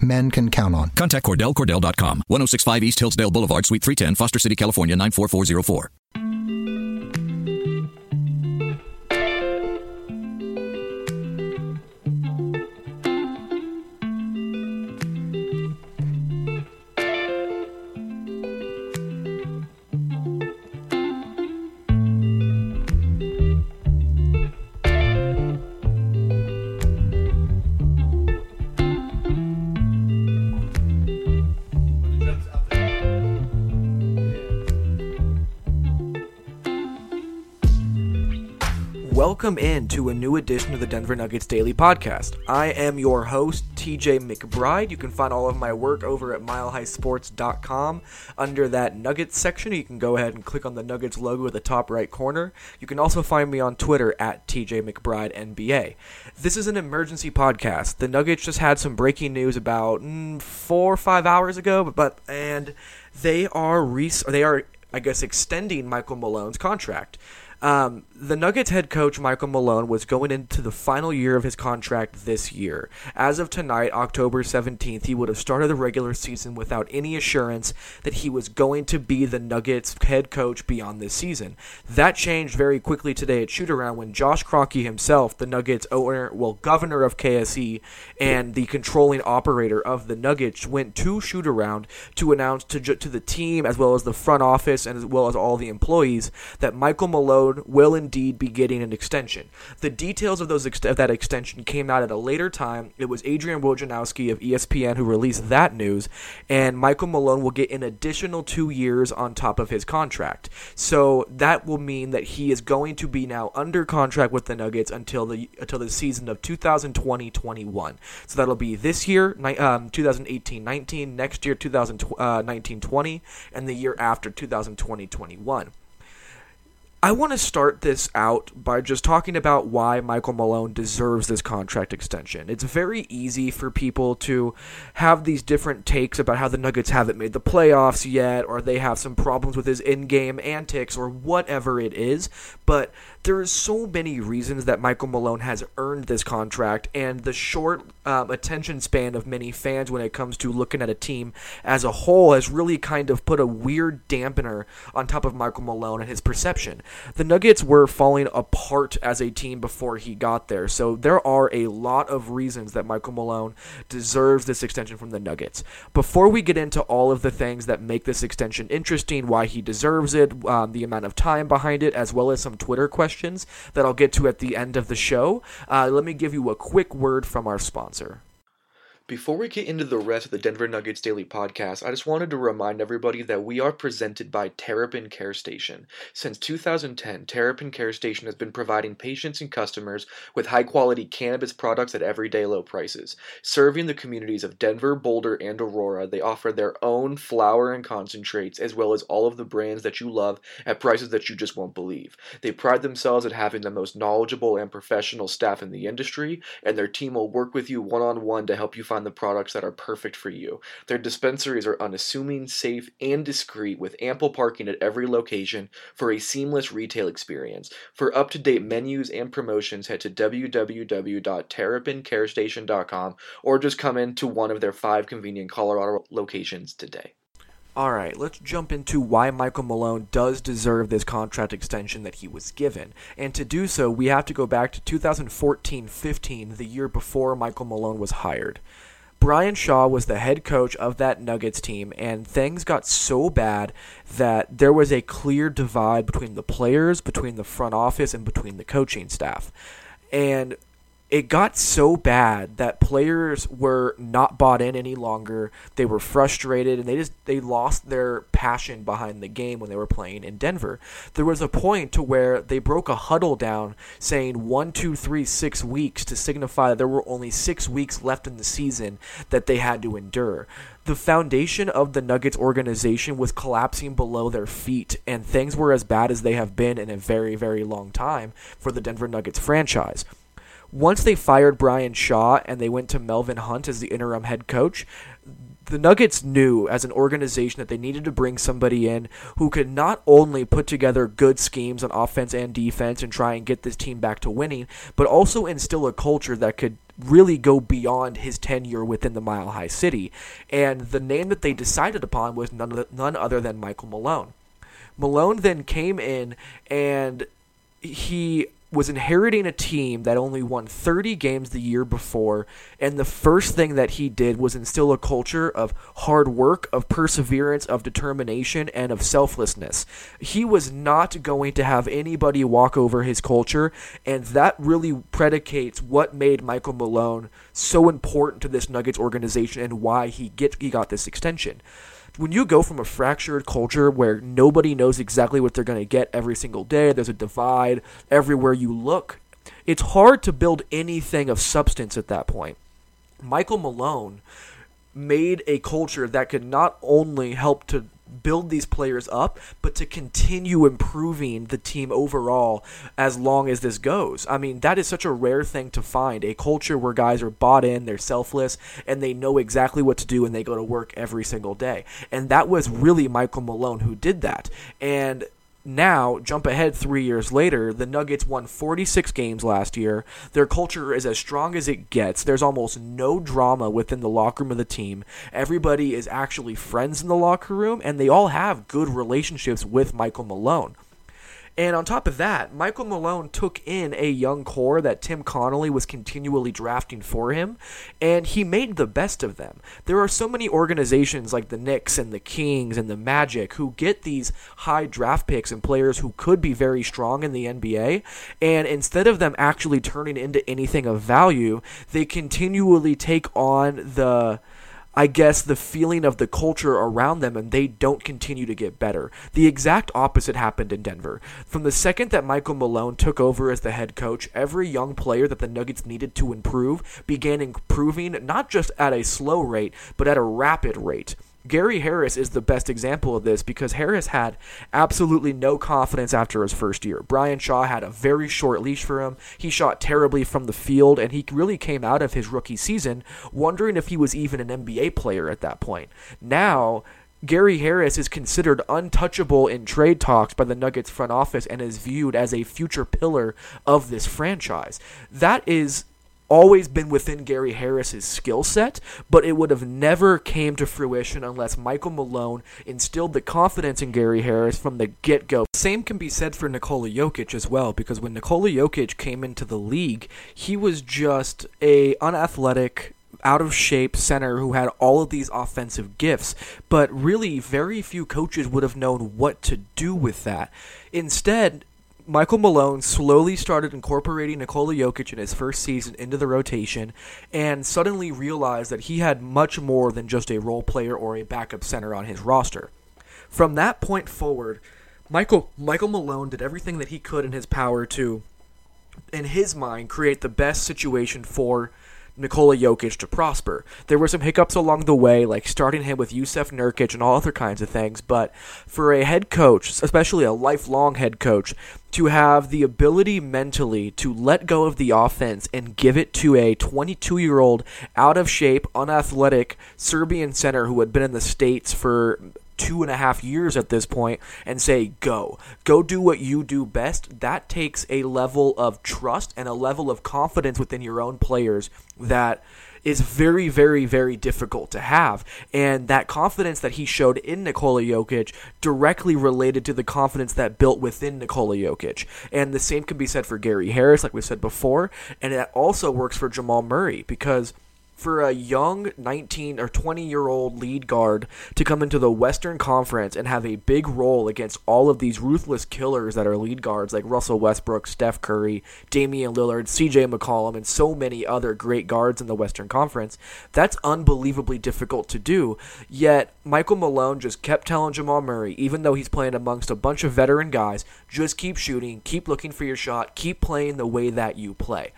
men can count on. Contact Cordell, CordellCordell.com, 1065 East Hillsdale Boulevard, Suite 310, Foster City, California, 94404. Welcome in to a new edition of the Denver Nuggets Daily Podcast. I am your host, TJ McBride. You can find all of my work over at milehighsports.com. Under that Nuggets section, you can go ahead and click on the Nuggets logo at the top right corner. You can also find me on Twitter at TJ McBride NBA. This is an emergency podcast. The Nuggets just had some breaking news about mm, four or five hours ago, but, and they are re- they are I guess extending Michael Malone's contract. Um, the Nuggets head coach Michael Malone was going into the final year of his contract this year. As of tonight, October 17th, he would have started the regular season without any assurance that he was going to be the Nuggets head coach beyond this season. That changed very quickly today at shootaround when Josh Kroenke himself, the Nuggets owner, well, governor of KSE and the controlling operator of the Nuggets, went to shootaround to announce to, to the team as well as the front office and as well as all the employees that Michael Malone will indeed indeed be getting an extension. The details of those ex- of that extension came out at a later time. It was Adrian Wojnarowski of ESPN who released that news, and Michael Malone will get an additional two years on top of his contract. So that will mean that he is going to be now under contract with the Nuggets until the until the season of 2020-21. So that'll be this year, um, 2018-19, next year 2019-20, uh, and the year after 2020-21. I want to start this out by just talking about why Michael Malone deserves this contract extension. It's very easy for people to have these different takes about how the Nuggets haven't made the playoffs yet, or they have some problems with his in game antics, or whatever it is. But there are so many reasons that Michael Malone has earned this contract, and the short um, attention span of many fans when it comes to looking at a team as a whole has really kind of put a weird dampener on top of Michael Malone and his perception. The Nuggets were falling apart as a team before he got there, so there are a lot of reasons that Michael Malone deserves this extension from the Nuggets. Before we get into all of the things that make this extension interesting, why he deserves it, um, the amount of time behind it, as well as some Twitter questions questions that I'll get to at the end of the show, uh, let me give you a quick word from our sponsor. Before we get into the rest of the Denver Nuggets Daily Podcast, I just wanted to remind everybody that we are presented by Terrapin Care Station. Since 2010, Terrapin Care Station has been providing patients and customers with high quality cannabis products at everyday low prices. Serving the communities of Denver, Boulder, and Aurora, they offer their own flower and concentrates, as well as all of the brands that you love at prices that you just won't believe. They pride themselves at having the most knowledgeable and professional staff in the industry, and their team will work with you one on one to help you find find the products that are perfect for you. Their dispensaries are unassuming, safe, and discreet with ample parking at every location for a seamless retail experience. For up to date menus and promotions, head to www.terrapincarestation.com or just come into one of their five convenient Colorado locations today. All right, let's jump into why Michael Malone does deserve this contract extension that he was given. And to do so, we have to go back to 2014 15, the year before Michael Malone was hired. Brian Shaw was the head coach of that Nuggets team, and things got so bad that there was a clear divide between the players, between the front office, and between the coaching staff. And it got so bad that players were not bought in any longer. They were frustrated and they just they lost their passion behind the game when they were playing in Denver. There was a point to where they broke a huddle down saying one, two, three, six weeks to signify that there were only six weeks left in the season that they had to endure the foundation of the Nuggets organization was collapsing below their feet, and things were as bad as they have been in a very, very long time for the Denver Nuggets franchise. Once they fired Brian Shaw and they went to Melvin Hunt as the interim head coach, the Nuggets knew as an organization that they needed to bring somebody in who could not only put together good schemes on offense and defense and try and get this team back to winning, but also instill a culture that could really go beyond his tenure within the Mile High City. And the name that they decided upon was none, other than Michael Malone. Malone then came in and he was inheriting a team that only won 30 games the year before, and the first thing that he did was instill a culture of hard work, of perseverance, of determination, and of selflessness. He was not going to have anybody walk over his culture, and that really predicates what made Michael Malone so important to this Nuggets organization and why he get he got this extension when you go from a fractured culture where nobody knows exactly what they're going to get every single day, there's a divide everywhere you look, it's hard to build anything of substance at that point. Michael Malone made a culture that could not only help to build these players up, but to continue improving the team overall as long as this goes. I mean, that is such a rare thing to find a culture where guys are bought in, they're selfless, and they know exactly what to do and they go to work every single day. And that was really Michael Malone who did that. And now, jump ahead three years later, the Nuggets won 46 games last year. Their culture is as strong as it gets. There's almost no drama within the locker room of the team. Everybody is actually friends in the locker room, and they all have good relationships with Michael Malone. And on top of that, Michael Malone took in a young core that Tim Connolly was continually drafting for him, and he made the best of them. There are so many organizations like the Knicks and the Kings and the Magic who get these high draft picks and players who could be very strong in the NBA, and instead of them actually turning into anything of value, they continually take on the I guess, the feeling of the culture around them and they don't continue to get better. The exact opposite happened in Denver. From the second that Michael Malone took over as the head coach, every young player that the Nuggets needed to improve began improving not just at a slow rate, but at a rapid rate. Gary Harris is the best example of this because Harris had absolutely no confidence after his first year. Brian Shaw had a very short leash for him. He shot terribly from the field, and he really came out of his rookie season wondering if he was even an NBA player at that point. Now, Gary Harris is considered untouchable in trade talks by the Nuggets front office and is viewed as a future pillar of this franchise. That is always been within Gary Harris's skill set, but it would have never came to fruition unless Michael Malone instilled the confidence in Gary Harris from the get-go. Same can be said for Nikola Jokic as well, because when Nikola Jokic came into the league, he was just a unathletic out of shape center who had all of these offensive gifts, but really very few coaches would have known what to do with that. Instead, Michael Malone slowly started incorporating Nikola Jokic in his first season into the rotation and suddenly realized that he had much more than just a role player or a backup center on his roster. From that point forward, Michael Michael Malone did everything that he could in his power to in his mind create the best situation for Nikola Jokic to prosper. There were some hiccups along the way, like starting him with Jusuf Nurkic and all other kinds of things, but for a head coach, especially a lifelong head coach, to have the ability mentally to let go of the offense and give it to a 22 year old, out of shape, unathletic Serbian center who had been in the States for two and a half years at this point and say, go. Go do what you do best. That takes a level of trust and a level of confidence within your own players that is very, very, very difficult to have. And that confidence that he showed in Nikola Jokic directly related to the confidence that built within Nikola Jokic. And the same can be said for Gary Harris, like we said before. And it also works for Jamal Murray because for a young 19 or 20 year old lead guard to come into the Western Conference and have a big role against all of these ruthless killers that are lead guards like Russell Westbrook, Steph Curry, Damian Lillard, CJ McCollum, and so many other great guards in the Western Conference, that's unbelievably difficult to do. Yet, Michael Malone just kept telling Jamal Murray, even though he's playing amongst a bunch of veteran guys, just keep shooting, keep looking for your shot, keep playing the way that you play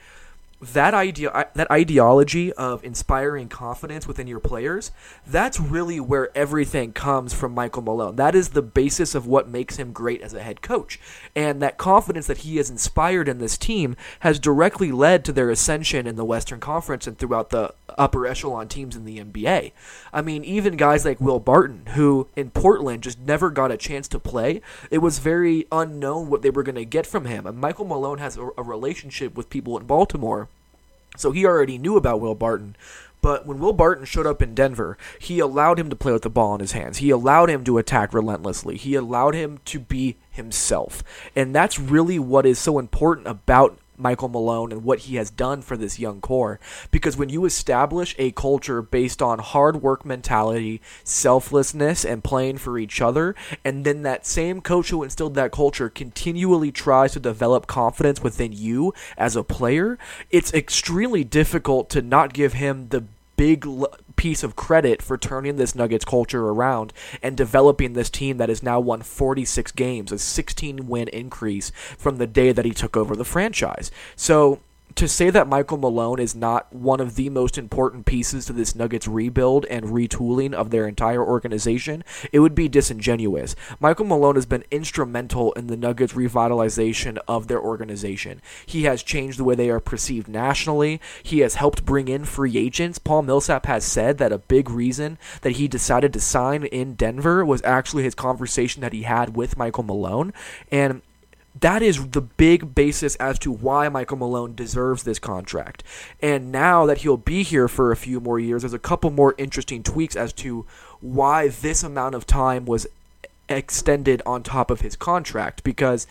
that idea that ideology of inspiring confidence within your players that's really where everything comes from Michael Malone. That is the basis of what makes him great as a head coach. And that confidence that he has inspired in this team has directly led to their ascension in the Western Conference and throughout the upper echelon teams in the NBA I mean even guys like Will Barton who in Portland just never got a chance to play it was very unknown what they were going to get from him. And Michael Malone has a, a relationship with people in Baltimore so he already knew about Will Barton. But when Will Barton showed up in Denver, he allowed him to play with the ball in his hands. He allowed him to attack relentlessly. He allowed him to be himself. And that's really what is so important about Michael Malone and what he has done for this young core. Because when you establish a culture based on hard work mentality, selflessness, and playing for each other, and then that same coach who instilled that culture continually tries to develop confidence within you as a player, it's extremely difficult to not give him the big piece of credit for turning this Nuggets culture around and developing this team that has now won 46 games, a 16 win increase from the day that he took over the franchise. So to say that Michael Malone is not one of the most important pieces to this Nuggets rebuild and retooling of their entire organization, it would be disingenuous. Michael Malone has been instrumental in the Nuggets revitalization of their organization. He has changed the way they are perceived nationally. He has helped bring in free agents. Paul Millsap has said that a big reason that he decided to sign in Denver was actually his conversation that he had with Michael Malone. And that is the big basis as to why Michael Malone deserves this contract. And now that he'll be here for a few more years, there's a couple more interesting tweaks as to why this amount of time was extended on top of his contract because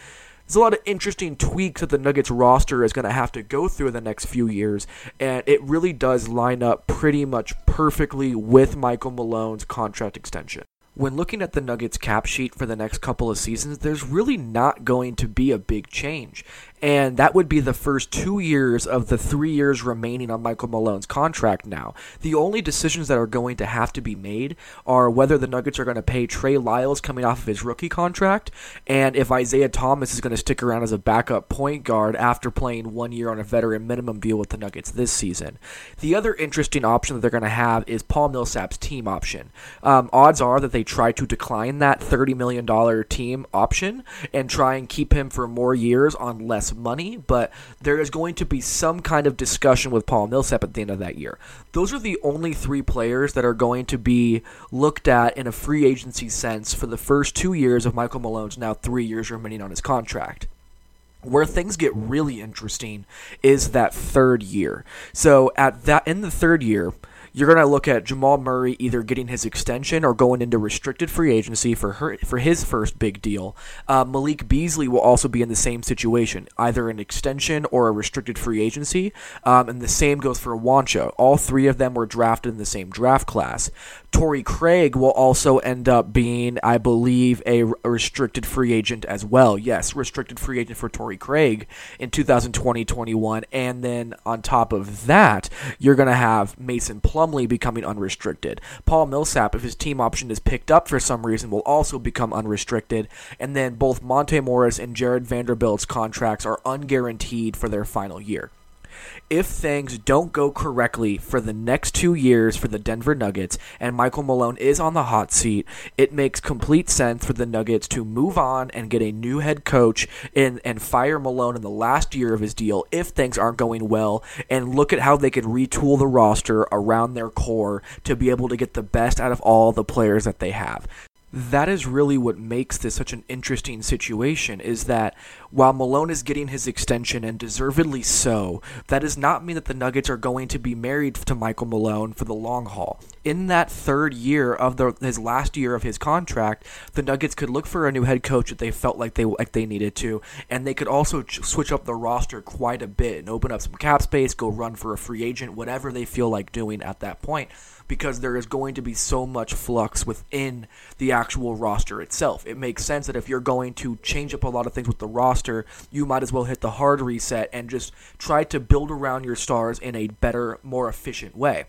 there's a lot of interesting tweaks that the Nuggets roster is going to have to go through in the next few years, and it really does line up pretty much perfectly with Michael Malone's contract extension when looking at the Nuggets cap sheet for the next couple of seasons, there's really not going to be a big change and that would be the first two years of the three years remaining on Michael Malone's contract now. The only decisions that are going to have to be made are whether the Nuggets are going to pay Trey Lyles coming off of his rookie contract, and if Isaiah Thomas is going to stick around as a backup point guard after playing one year on a veteran minimum deal with the Nuggets this season. The other interesting option that they're going to have is Paul Millsap's team option. Um, odds are that they try to decline that $30 million team option and try and keep him for more years on less money, but there is going to be some kind of discussion with Paul Millsap at the end of that year. Those are the only three players that are going to be looked at in a free agency sense for the first two years of Michael Malone's now three years remaining on his contract. Where things get really interesting is that third year. So at that in the third year, you're going to look at Jamal Murray either getting his extension or going into restricted free agency for her for his first big deal. Uh, Malik Beasley will also be in the same situation, either an extension or a restricted free agency. Um, and the same goes for Juancho. All three of them were drafted in the same draft class. Torrey Craig will also end up being, I believe, a restricted free agent as well. Yes, restricted free agent for Torrey Craig in 2020-21, and then on top of that, you're going to have Mason Plumlee becoming unrestricted. Paul Millsap, if his team option is picked up for some reason, will also become unrestricted, and then both Monte Morris and Jarred Vanderbilt's contracts are unguaranteed for their final year if things don't go correctly for the next two years for the Denver Nuggets and Michael Malone is on the hot seat, it makes complete sense for the Nuggets to move on and get a new head coach and, and fire Malone in the last year of his deal if things aren't going well and look at how they could retool the roster around their core to be able to get the best out of all the players that they have that is really what makes this such an interesting situation is that while Malone is getting his extension and deservedly so, that does not mean that the Nuggets are going to be married to Michael Malone for the long haul. In that third year of the, his last year of his contract, the Nuggets could look for a new head coach that they felt like they like they needed to, and they could also ch- switch up the roster quite a bit and open up some cap space, go run for a free agent, whatever they feel like doing at that point because there is going to be so much flux within the actual roster itself. It makes sense that if you're going to change up a lot of things with the roster, you might as well hit the hard reset and just try to build around your stars in a better, more efficient way.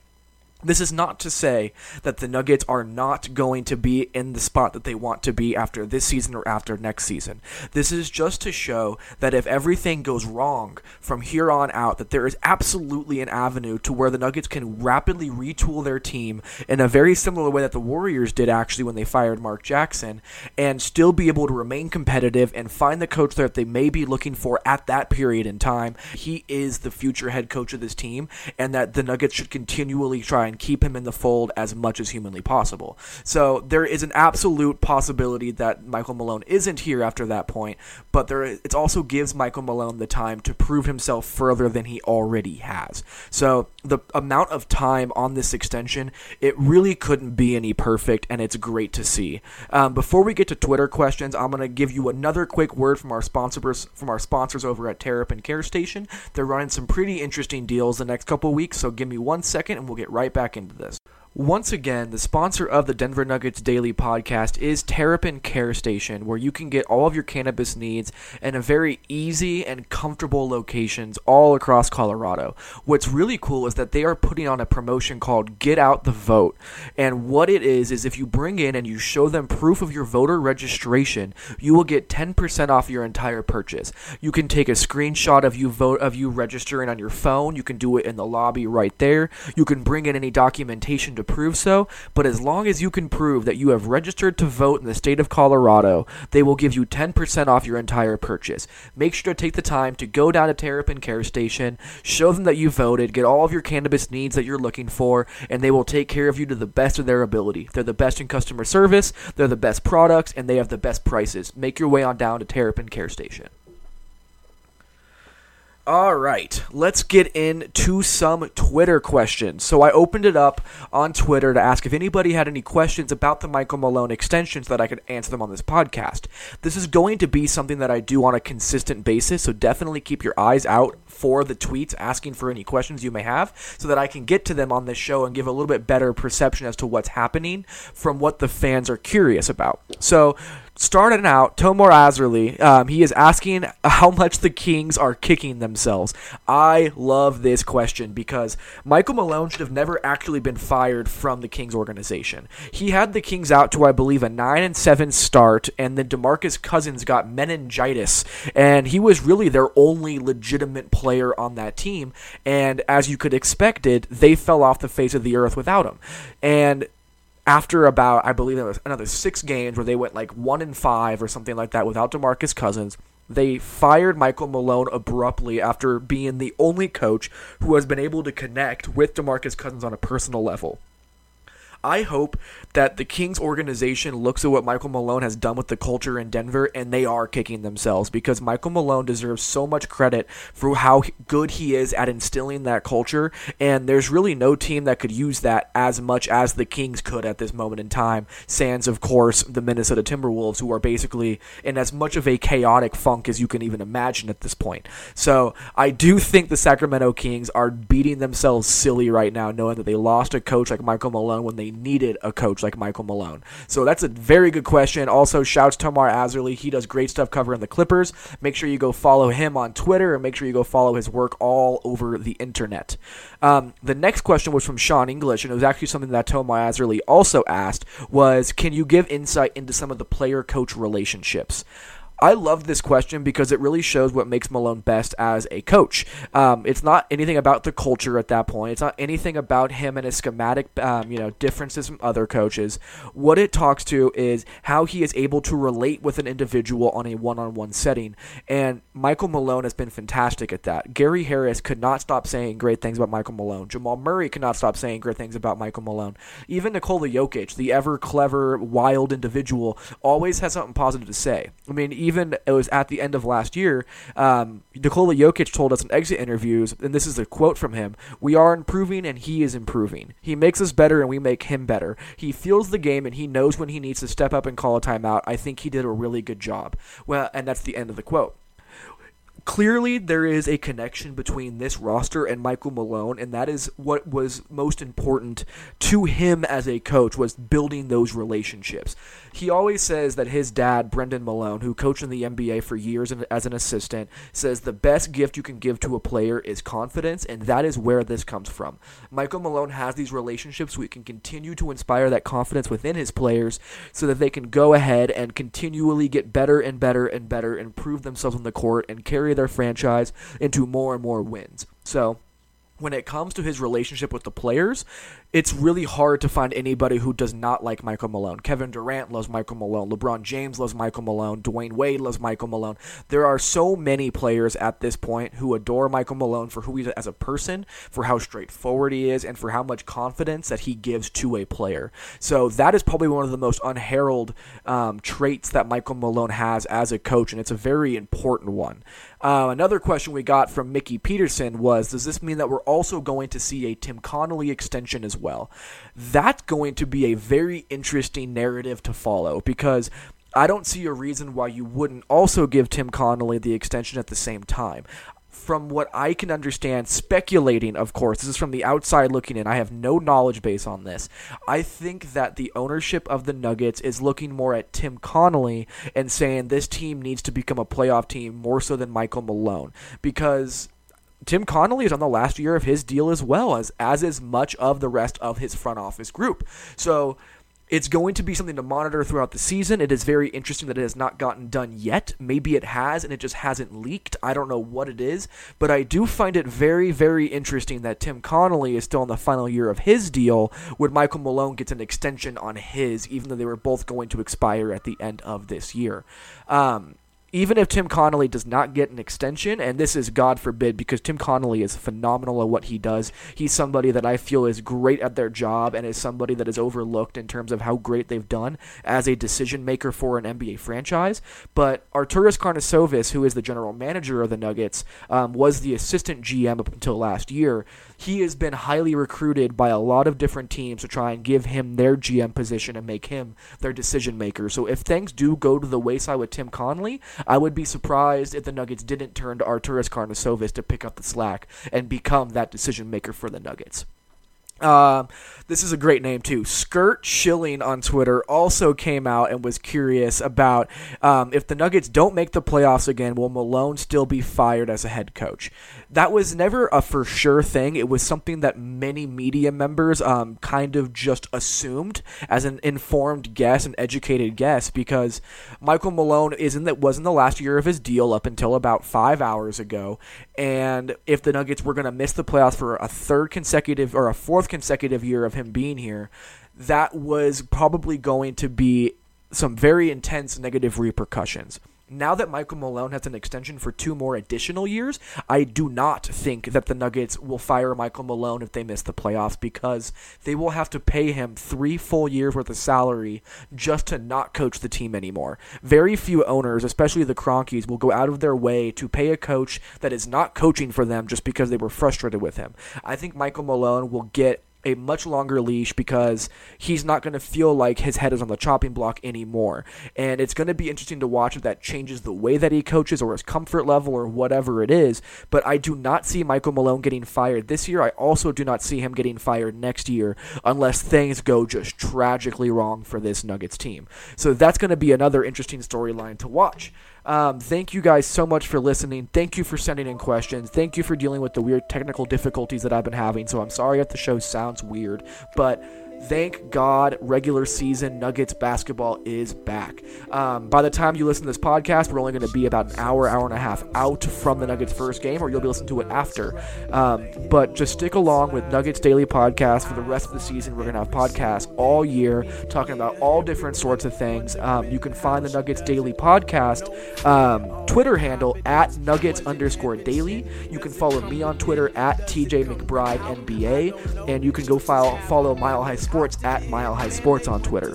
This is not to say that the Nuggets are not going to be in the spot that they want to be after this season or after next season. This is just to show that if everything goes wrong from here on out, that there is absolutely an avenue to where the Nuggets can rapidly retool their team in a very similar way that the Warriors did actually when they fired Mark Jackson and still be able to remain competitive and find the coach that they may be looking for at that period in time. He is the future head coach of this team, and that the Nuggets should continually try and keep him in the fold as much as humanly possible. So there is an absolute possibility that Michael Malone isn't here after that point, but there it also gives Michael Malone the time to prove himself further than he already has. So the amount of time on this extension, it really couldn't be any perfect, and it's great to see. Um, before we get to Twitter questions, I'm going to give you another quick word from our sponsors from our sponsors over at Terrapin Care Station. They're running some pretty interesting deals the next couple weeks, so give me one second, and we'll get right back into this. Once again, the sponsor of the Denver Nuggets Daily podcast is Terrapin Care Station, where you can get all of your cannabis needs in a very easy and comfortable locations all across Colorado. What's really cool is that they are putting on a promotion called Get Out the Vote. And what it is, is if you bring in and you show them proof of your voter registration, you will get 10% off your entire purchase. You can take a screenshot of you vote of you registering on your phone. You can do it in the lobby right there. You can bring in any documentation to prove so, but as long as you can prove that you have registered to vote in the state of Colorado, they will give you 10% off your entire purchase. Make sure to take the time to go down to Terrapin Care Station, show them that you voted, get all of your cannabis needs that you're looking for, and they will take care of you to the best of their ability. They're the best in customer service, they're the best products, and they have the best prices. Make your way on down to Terrapin Care Station. All right, let's get into some Twitter questions. So I opened it up on Twitter to ask if anybody had any questions about the Michael Malone extensions that I could answer them on this podcast. This is going to be something that I do on a consistent basis, so definitely keep your eyes out for the tweets asking for any questions you may have so that I can get to them on this show and give a little bit better perception as to what's happening from what the fans are curious about. So, starting out, Tomer Azarly, um, he is asking how much the Kings are kicking themselves. I love this question because Michael Malone should have never actually been fired from the Kings organization. He had the Kings out to, I believe, a 9 and 7 start, and then Demarcus Cousins got meningitis, and he was really their only legitimate player on that team. And as you could expect it, they fell off the face of the earth without him. And after about I believe it was another six games where they went like one in five or something like that without Demarcus Cousins. They fired Michael Malone abruptly after being the only coach who has been able to connect with DeMarcus Cousins on a personal level. I hope that the Kings organization looks at what Michael Malone has done with the culture in Denver and they are kicking themselves because Michael Malone deserves so much credit for how good he is at instilling that culture. And there's really no team that could use that as much as the Kings could at this moment in time. Sans, of course, the Minnesota Timberwolves, who are basically in as much of a chaotic funk as you can even imagine at this point. So I do think the Sacramento Kings are beating themselves silly right now, knowing that they lost a coach like Michael Malone when they needed a coach like Michael Malone? So that's a very good question. Also, shouts Tomer Azarly. He does great stuff covering the Clippers. Make sure you go follow him on Twitter and make sure you go follow his work all over the internet. Um, the next question was from Sean English, and it was actually something that Tomer Azarly also asked was, can you give insight into some of the player-coach relationships? I love this question because it really shows what makes Malone best as a coach. Um, it's not anything about the culture at that point. It's not anything about him and his schematic, um, you know, differences from other coaches. What it talks to is how he is able to relate with an individual on a one-on-one setting. And Michael Malone has been fantastic at that. Gary Harris could not stop saying great things about Michael Malone. Jamal Murray could not stop saying great things about Michael Malone. Even Nikola Jokic, the ever clever, wild individual, always has something positive to say. I mean even it was at the end of last year, um, Nikola Jokic told us in exit interviews, and this is a quote from him: "We are improving, and he is improving. He makes us better, and we make him better. He feels the game, and he knows when he needs to step up and call a timeout. I think he did a really good job." Well, and that's the end of the quote clearly there is a connection between this roster and Michael Malone and that is what was most important to him as a coach was building those relationships. He always says that his dad Brendan Malone who coached in the NBA for years as an assistant says the best gift you can give to a player is confidence and that is where this comes from. Michael Malone has these relationships so he can continue to inspire that confidence within his players so that they can go ahead and continually get better and better and better and prove themselves on the court and carry their franchise into more and more wins. So, when it comes to his relationship with the players, it's really hard to find anybody who does not like Michael Malone. Kevin Durant loves Michael Malone. LeBron James loves Michael Malone. Dwyane Wade loves Michael Malone. There are so many players at this point who adore Michael Malone for who he is as a person, for how straightforward he is, and for how much confidence that he gives to a player. So that is probably one of the most unheralded um, traits that Michael Malone has as a coach, and it's a very important one. Uh, another question we got from Mickey Peterson was Does this mean that we're also going to see a Tim Connolly extension as well? That's going to be a very interesting narrative to follow because I don't see a reason why you wouldn't also give Tim Connolly the extension at the same time from what I can understand, speculating, of course, this is from the outside looking in. I have no knowledge base on this. I think that the ownership of the Nuggets is looking more at Tim Connolly and saying this team needs to become a playoff team more so than Michael Malone because Tim Connolly is on the last year of his deal as well as as is much of the rest of his front office group. So it's going to be something to monitor throughout the season. It is very interesting that it has not gotten done yet. Maybe it has and it just hasn't leaked. I don't know what it is, but I do find it very, very interesting that Tim Connolly is still in the final year of his deal, when Michael Malone gets an extension on his, even though they were both going to expire at the end of this year. Um, even if Tim Connolly does not get an extension, and this is God forbid because Tim Connolly is phenomenal at what he does. He's somebody that I feel is great at their job and is somebody that is overlooked in terms of how great they've done as a decision maker for an NBA franchise. But Arturas Karnisovas, who is the general manager of the Nuggets, um, was the assistant GM up until last year he has been highly recruited by a lot of different teams to try and give him their GM position and make him their decision maker. So if things do go to the wayside with Tim Connolly, I would be surprised if the Nuggets didn't turn to Arturas Karnisovas to pick up the slack and become that decision maker for the Nuggets. Um, this is a great name too. Skirt Schilling on Twitter also came out and was curious about um, if the Nuggets don't make the playoffs again, will Malone still be fired as a head coach? That was never a for sure thing. It was something that many media members um, kind of just assumed as an informed guess, an educated guess, because Michael Malone isn't that was in the last year of his deal up until about five hours ago, and if the Nuggets were going to miss the playoffs for a third consecutive or a fourth consecutive year of him being here, that was probably going to be some very intense negative repercussions. Now that Michael Malone has an extension for two more additional years, I do not think that the Nuggets will fire Michael Malone if they miss the playoffs because they will have to pay him three full years worth of salary just to not coach the team anymore. Very few owners, especially the Kroenkes, will go out of their way to pay a coach that is not coaching for them just because they were frustrated with him. I think Michael Malone will get a much longer leash because he's not going to feel like his head is on the chopping block anymore. And it's going to be interesting to watch if that changes the way that he coaches or his comfort level or whatever it is. But I do not see Michael Malone getting fired this year. I also do not see him getting fired next year unless things go just tragically wrong for this Nuggets team. So that's going to be another interesting storyline to watch. Um, thank you guys so much for listening. Thank you for sending in questions. Thank you for dealing with the weird technical difficulties that I've been having. So I'm sorry if the show sounds weird, but Thank God, regular season Nuggets basketball is back. Um, by the time you listen to this podcast, we're only going to be about an hour, hour and a half out from the Nuggets' first game, or you'll be listening to it after. Um, but just stick along with Nuggets Daily Podcast for the rest of the season. We're going to have podcasts all year talking about all different sorts of things. Um, you can find the Nuggets Daily Podcast um, Twitter handle at Nuggets underscore daily. You can follow me on Twitter at TJ McBride NBA, and you can go file, follow Mile High Sports at Mile High Sports on Twitter.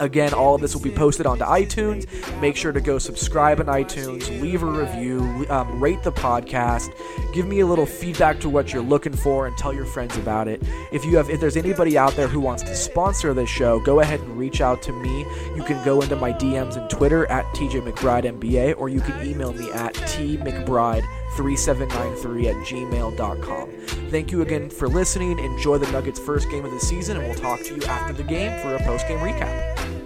Again, all of this will be posted onto iTunes. Make sure to go subscribe on iTunes, leave a review, um, rate the podcast, give me a little feedback to what you're looking for, and tell your friends about it. If you have, if there's anybody out there who wants to sponsor this show, go ahead and reach out to me. You can go into my DMs and Twitter at TJ McBride NBA, or you can email me at tmcbride3793 at gmail.com. Thank you again for listening. Enjoy the Nuggets' first game of the season, and we'll talk to you after the game for a post game recap.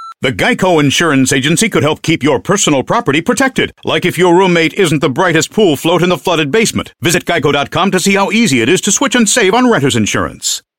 The Geico Insurance Agency could help keep your personal property protected, like if your roommate isn't the brightest pool float in the flooded basement. Visit geico.com to see how easy it is to switch and save on renter's insurance.